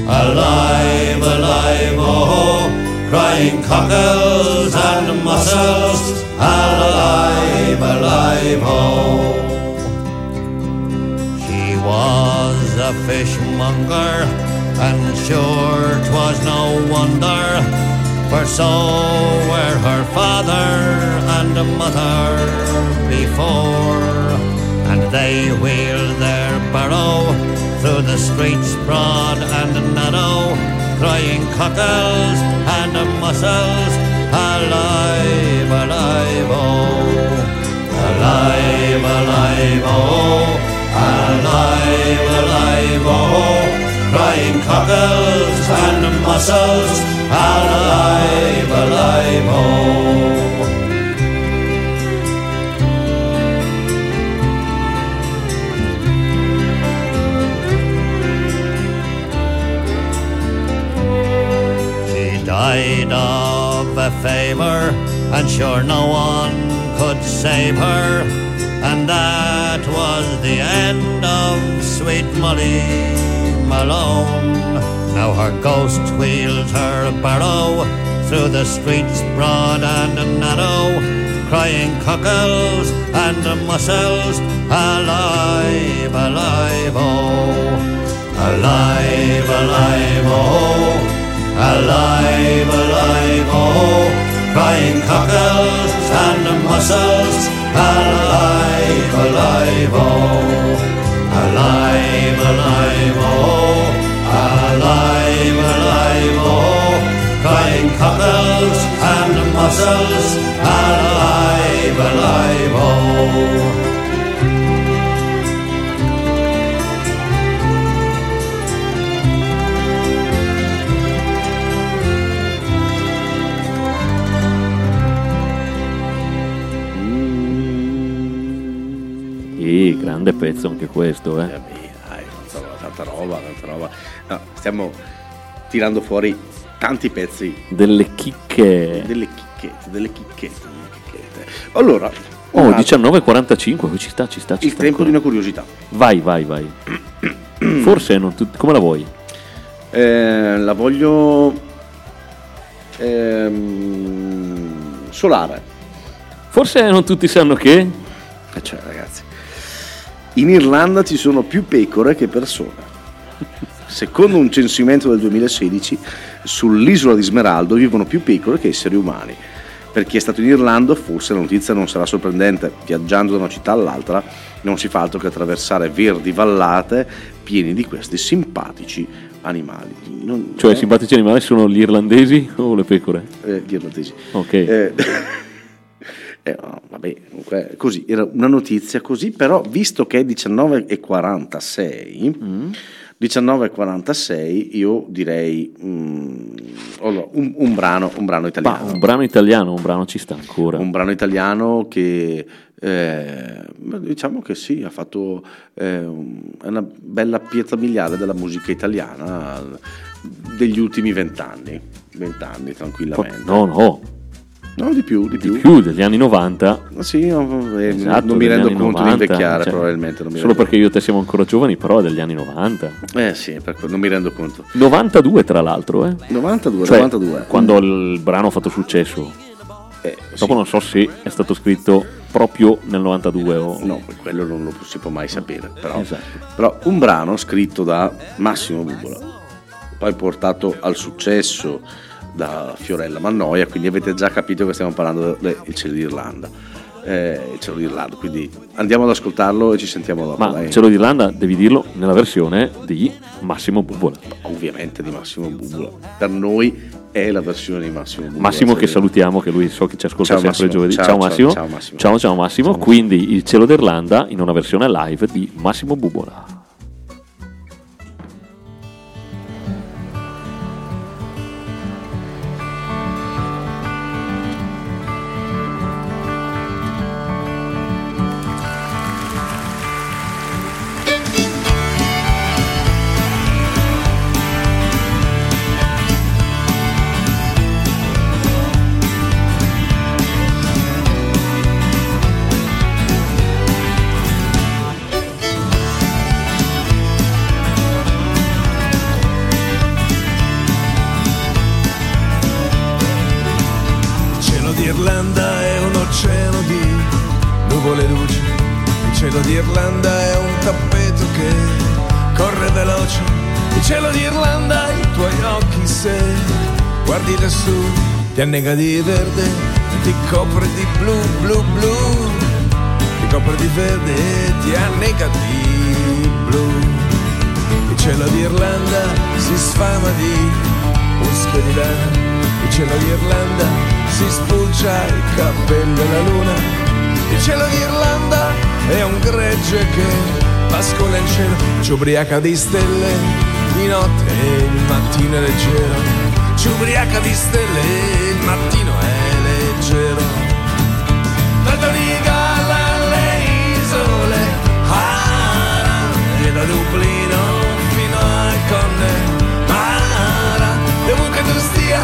alive, alive, oh, crying cockles and mussels, alive, alive, oh. She was a fishmonger, and sure 'twas no wonder, for so were her father and mother before and they wheeled their barrow through the streets broad and narrow, crying cockles and mussels, alive, alive, oh, alive, alive, oh, alive, alive, oh, crying cockles and mussels, alive, alive, oh. Died of a fever, and sure no one could save her. And that was the end of sweet Molly Malone. Now her ghost wheels her barrow through the streets broad and narrow, crying cockles and mussels, alive, alive, oh. Alive, alive, oh, alive, alive, oh, crying cockles and mussels, alive, alive, oh, alive, alive, oh, alive, alive, oh, crying cockles and mussels, alive, alive, oh. Grande pezzo anche questo, eh. Eh dai, tanta, tanta roba, tanta roba. No, stiamo tirando fuori tanti pezzi, Delle chicche. delle chicchette, delle chicchette, delle chicchette. Allora, Oh, un altro- 19.45, ci sta, ci sta, ci il sta tempo di ancora. una curiosità. Vai, vai, vai. <clears throat> Forse non tutti... Come la vuoi? Eh, la voglio ehm, solare. Forse non tutti sanno che... Eh, Cioè, in Irlanda ci sono più pecore che persone. Secondo un censimento del 2016, sull'isola di Smeraldo vivono più pecore che esseri umani. Per chi è stato in Irlanda, forse la notizia non sarà sorprendente. Viaggiando da una città all'altra, non si fa altro che attraversare verdi vallate pieni di questi simpatici animali. Non- Cioè, eh, i simpatici animali sono gli irlandesi o le pecore? eh, gli irlandesi. Ok. Eh, <laughs> eh, no, vabbè, comunque così, era una notizia così, però visto che è 19.46, Mm. 19.46 io direi mm, allora, un, un brano, un brano Ma italiano. un brano italiano, un brano ci sta ancora. Un brano italiano che eh, diciamo che sì, ha fatto eh, una bella pietra miliare della musica italiana degli ultimi vent'anni, vent'anni tranquillamente. No, no, No, di più, di più. più degli anni 90. Sì, no, eh, Esatto, non mi degli rendo conto 90, di invecchiare, cioè, probabilmente. Solo rendo- perché io e te siamo ancora giovani, però è degli anni 90. Eh sì, non mi rendo conto. 92 tra l'altro, eh. 92, Cioè, 92. quando il brano ha fatto successo. Eh, Dopo sì. non so se è stato scritto proprio nel 92 o... No, quello non lo si può mai sapere. Però, Esatto. però un brano scritto da Massimo Bubola, poi portato al successo da Fiorella Mannoia, quindi avete già capito che stiamo parlando del cielo d'Irlanda. Eh, il cielo d'Irlanda, quindi andiamo ad ascoltarlo e ci sentiamo dopo. Ma dai. Cielo d'Irlanda, devi dirlo, nella versione di Massimo Bubola. Ovviamente di Massimo Bubola. Per noi è la versione di Massimo Bubola. Massimo che salutiamo, che lui so che ci ascolta Ciao, sempre Massimo. il giovedì. Ciao, Ciao, ciao, Massimo. ciao, Massimo. Ciao, ciao Massimo. Ciao, Quindi il Cielo d'Irlanda in una versione live di Massimo Bubola. d'Irlanda è un tappeto che corre veloce. Il cielo d'Irlanda, i tuoi occhi se guardi lassù, ti annega di verde, ti copre di blu, blu, blu. Ti copre di verde e ti annega di blu. Il cielo d'Irlanda si sfama di muschio di lana. Il cielo d'Irlanda si spulcia il cappello e la luna. Il cielo d'Irlanda è un gregge che pascola in cielo, ci ubriaca di stelle di notte e il mattino è leggero. Ci ubriaca di stelle il mattino è leggero. Tanto regala alle isole, ah, e da Dublino fino a Connemara, e ovunque tu stia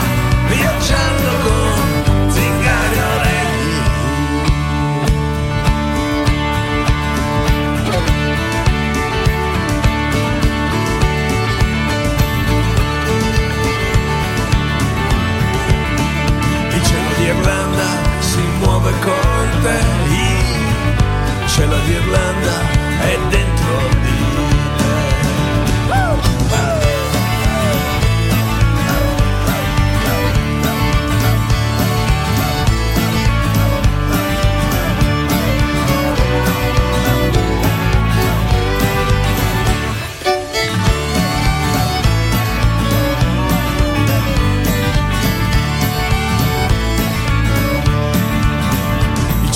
viaggiando con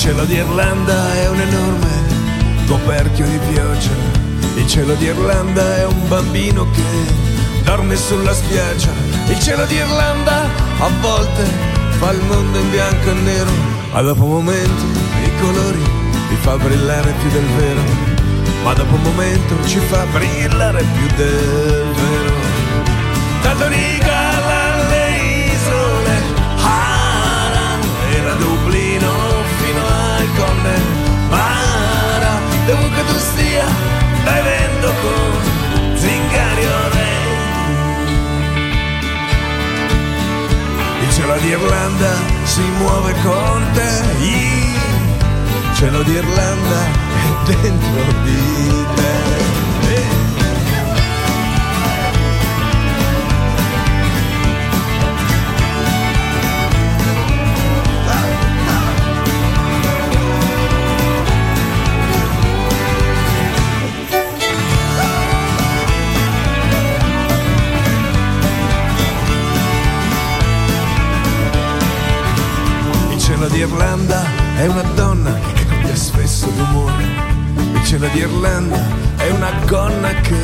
Cielo d'Irlanda è un enorme coperchio di pioggia. Il cielo d'Irlanda è un bambino che dorme sulla spiaggia. Il cielo d'Irlanda a volte fa il mondo in bianco e nero, ma dopo un momento i colori li fa brillare più del vero. Ma dopo un momento ci fa brillare più del vero. Tanto regala cielo d'Irlanda si muove con te, il cielo d'Irlanda è <laughs> dentro di te. È una donna che cambia spesso d'umore. Il cielo d'Irlanda è una gonna che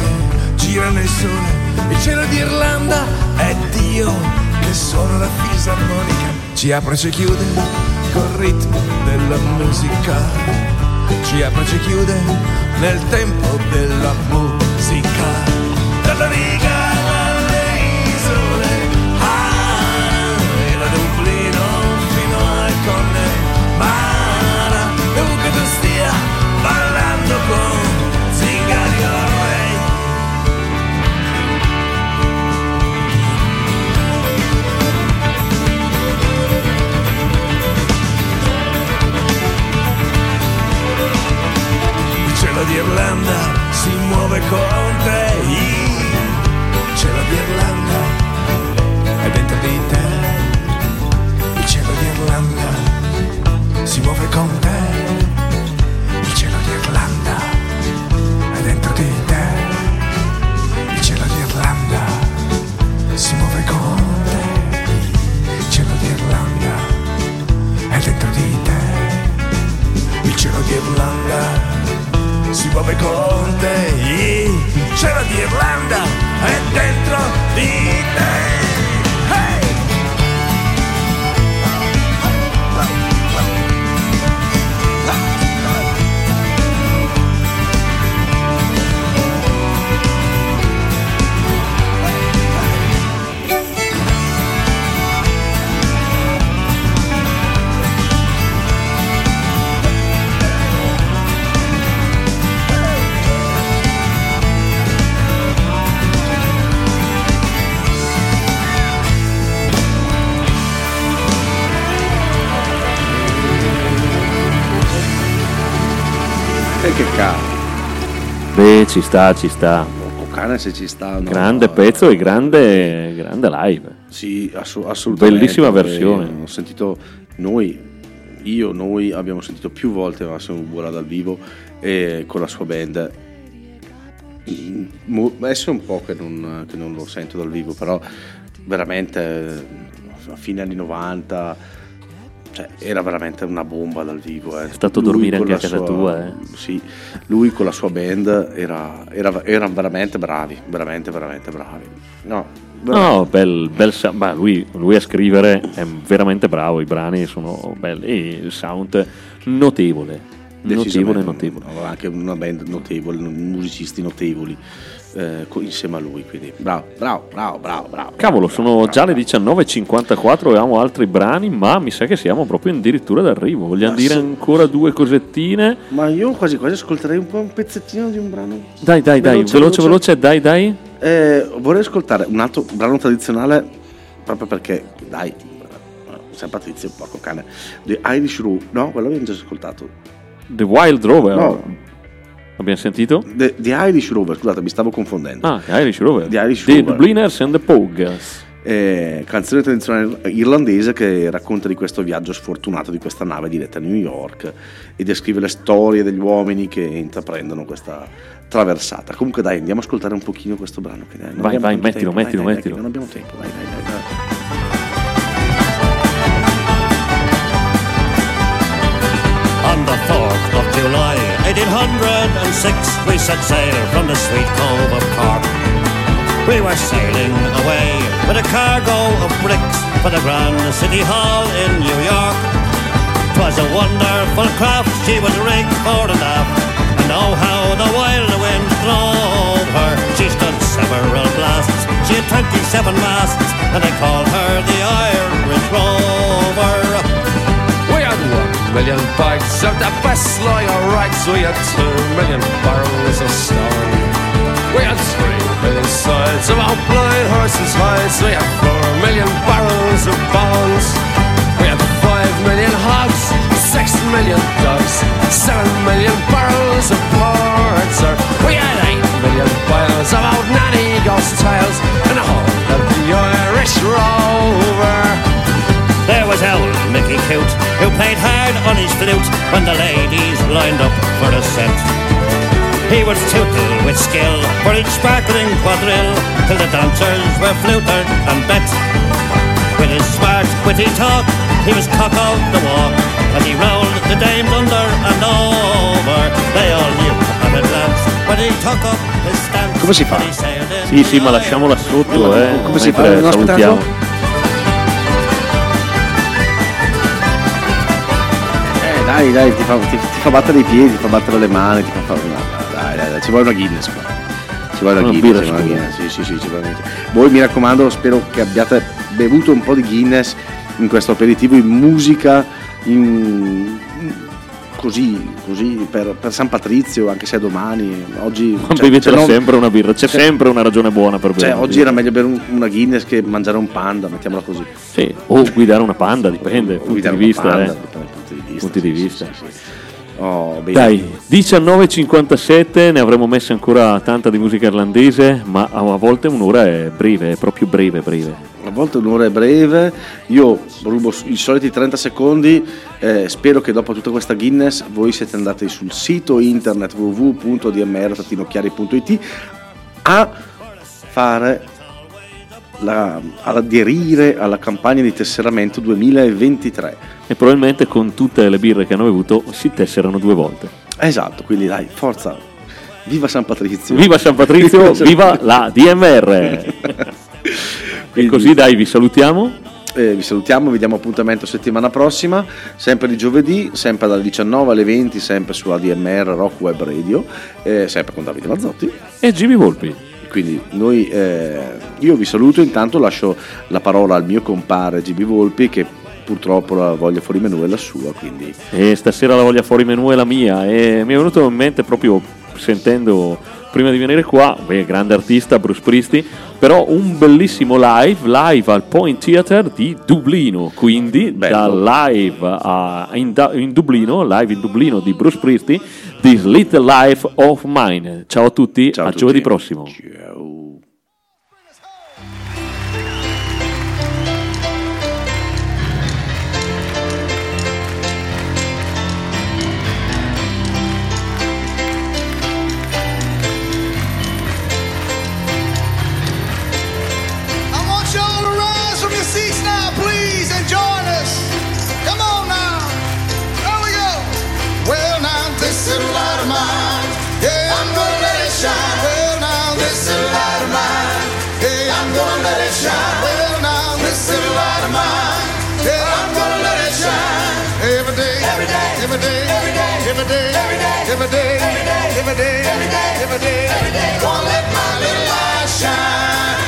gira nel sole. Il cielo d'Irlanda è Dio che suona la fisarmonica. Ci apre e ci chiude col ritmo della musica. Ci apre e ci chiude nel tempo della musica. Ci sta, ci sta. Cane se ci sta. no? Grande pezzo e grande, grande live. Sì, assu- assolutamente. Bellissima versione. Ho sentito noi, io, noi abbiamo sentito più volte Massimo Bura dal vivo e con la sua band. Mm, Adesso è un po' che non, che non lo sento dal vivo, però veramente a fine anni 90 cioè, era veramente una bomba dal vivo. È stato dormire anche a casa tua, eh. Sì, lui con la sua band era, era, erano veramente bravi, veramente, veramente bravi. No, veramente. No, bel, bel ma lui, lui a scrivere è veramente bravo, i brani sono belli e il sound notevole, notevole, notevole. no, Anche una band notevole, musicisti notevoli eh, insieme a lui. Quindi bravo, bravo, bravo, bravo. bravo Cavolo, bravo, sono bravo, già le bravo. 19.54, avevamo altri brani, ma mi sa che siamo proprio addirittura d'arrivo. Vogliamo Ma dire sì. ancora due cosettine? Ma io quasi quasi ascolterei un po' un pezzettino di un brano. Dai, dai, dai, Veloce, veloce, veloce. veloce, dai, dai. Eh, vorrei ascoltare un altro brano tradizionale proprio perché, dai, San Patrizio, porco cane. The Irish Roo, no? Quello abbiamo già ascoltato. The Wild Rover. No. Abbiamo sentito? The, The Irish Rover, scusate, mi stavo confondendo. Ah, The Irish Rover. The Irish The Rover. Dubliners and the Pogues. Eh, canzone tradizionale irlandese che racconta di questo viaggio sfortunato di questa nave diretta a New York e descrive le storie degli uomini che intraprendono questa traversata. Comunque dai, andiamo a ascoltare un pochino questo brano. Che non Vai, abbiamo vai, tanto mettilo, tempo. mettilo, Dai, dai, mettilo. dai, non abbiamo tempo, vai, dai, dai, dai. On the 4th of July, 1806, we set sail from the sweet cove of Cork. We were sailing away with a cargo of bricks for the Grand City Hall in New York. 'Twas a wonderful craft, she was rigged fore and aft, and oh how the wild wind drove her. She stood several blasts, she had 27 masts, and they called her the Irish Rover million bags of the best lawyer rights. We have two million barrels of stone. We have three million sides of our blind horses' hides. We have four million barrels of bones. We have five million hogs, six million flute when the ladies lined up for a scent. He would tootle with skill for each sparkling quadrille, till the dancers were flutered and bet. With his smart, witty talk, he was cock of the walk, and he rolled the dames under and over. They all knew at a glance when he took up his stance. Come si fa? when he sailed in Sì, sì, ma lasciamola sotto, eh. Come si fa? mentre salutiamo. Dai, dai, ti fa, ti, ti fa battere i piedi, ti fa battere le mani, ti fa fare una. Dai, dai, dai, ci vuole una Guinness qua. Ci vuole una, Una Guinness, ci una. Guinness, sì, sì, sì, sicuramente. Voi mi raccomando, spero che abbiate bevuto un po' di Guinness in questo aperitivo in musica, in- così, così per, per San Patrizio, anche se è domani. Oggi. Ma cioè, bevetela cioè, no- sempre una birra, c'è cioè- sempre una ragione buona per bere. Cioè, oggi era meglio bere un- una Guinness che mangiare un panda, mettiamola così. Sì, o guidare una panda, dipende, punti Guidare di vista. panda, eh. Vista. Punti di vista. Oh. Dai, 19.57, ne avremmo messe ancora tanta di musica irlandese, ma a a volte un'ora è breve, è proprio breve, breve. A volte un'ora è breve, io rubo i soliti 30 secondi, eh, spero che dopo tutta questa Guinness voi siete andati sul sito internet www.dmr-chiari.it a fare, la, ad aderire alla campagna di tesseramento 2023. E probabilmente con tutte le birre che hanno bevuto si tesserano due volte. Esatto, quindi dai, forza, viva San Patrizio. Viva San Patrizio, <laughs> viva la DMR! <laughs> e così dai, vi salutiamo. Eh, vi salutiamo, vi diamo appuntamento settimana prossima, sempre di giovedì, sempre dalle 19 alle 20, sempre su ADMR Rock Web Radio, eh, sempre con Davide Mazzotti. E Jimmy Volpi. Quindi noi, eh, io vi saluto, intanto lascio la parola al mio compare GB Volpi che purtroppo la voglia fuori menù è la sua, quindi E stasera la voglia fuori menù è la mia. E mi è venuto in mente proprio sentendo prima di venire qua, beh, grande artista Bruce Pristi, però un bellissimo live, live al Point Theatre di Dublino. Quindi Bello. da live a- in, in Dublino, live in Dublino di Bruce Pristi, This Little Life of Mine. Ciao a tutti, Ciao a a tutti. giovedì prossimo. I shine. Well, now, this little light of mine. Yeah, I'm gonna let it shine. Every day, every day, every day, every day, every day, every day, every day, every day, every day, every day, every day. Gonna let my little light shine.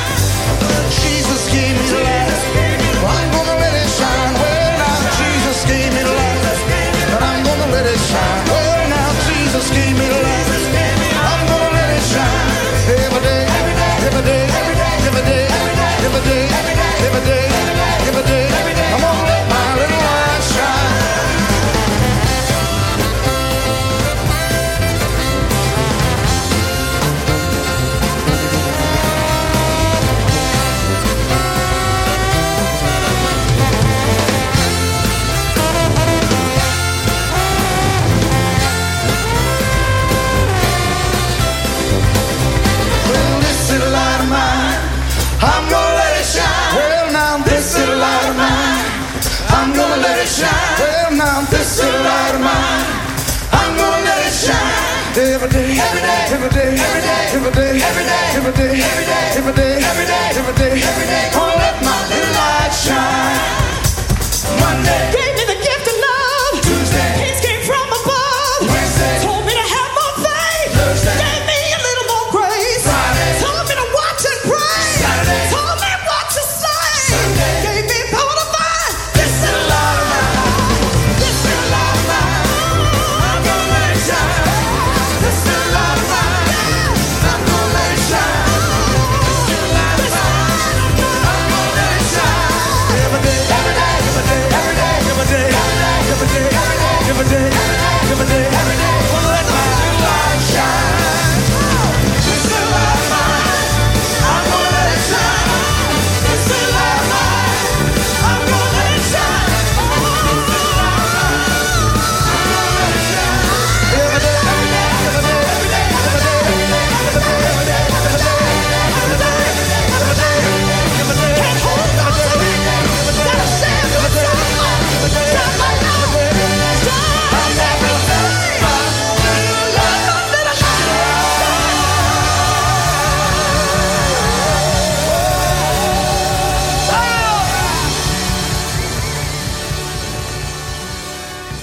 Every day, every day, every day. Gonna let my little light shine.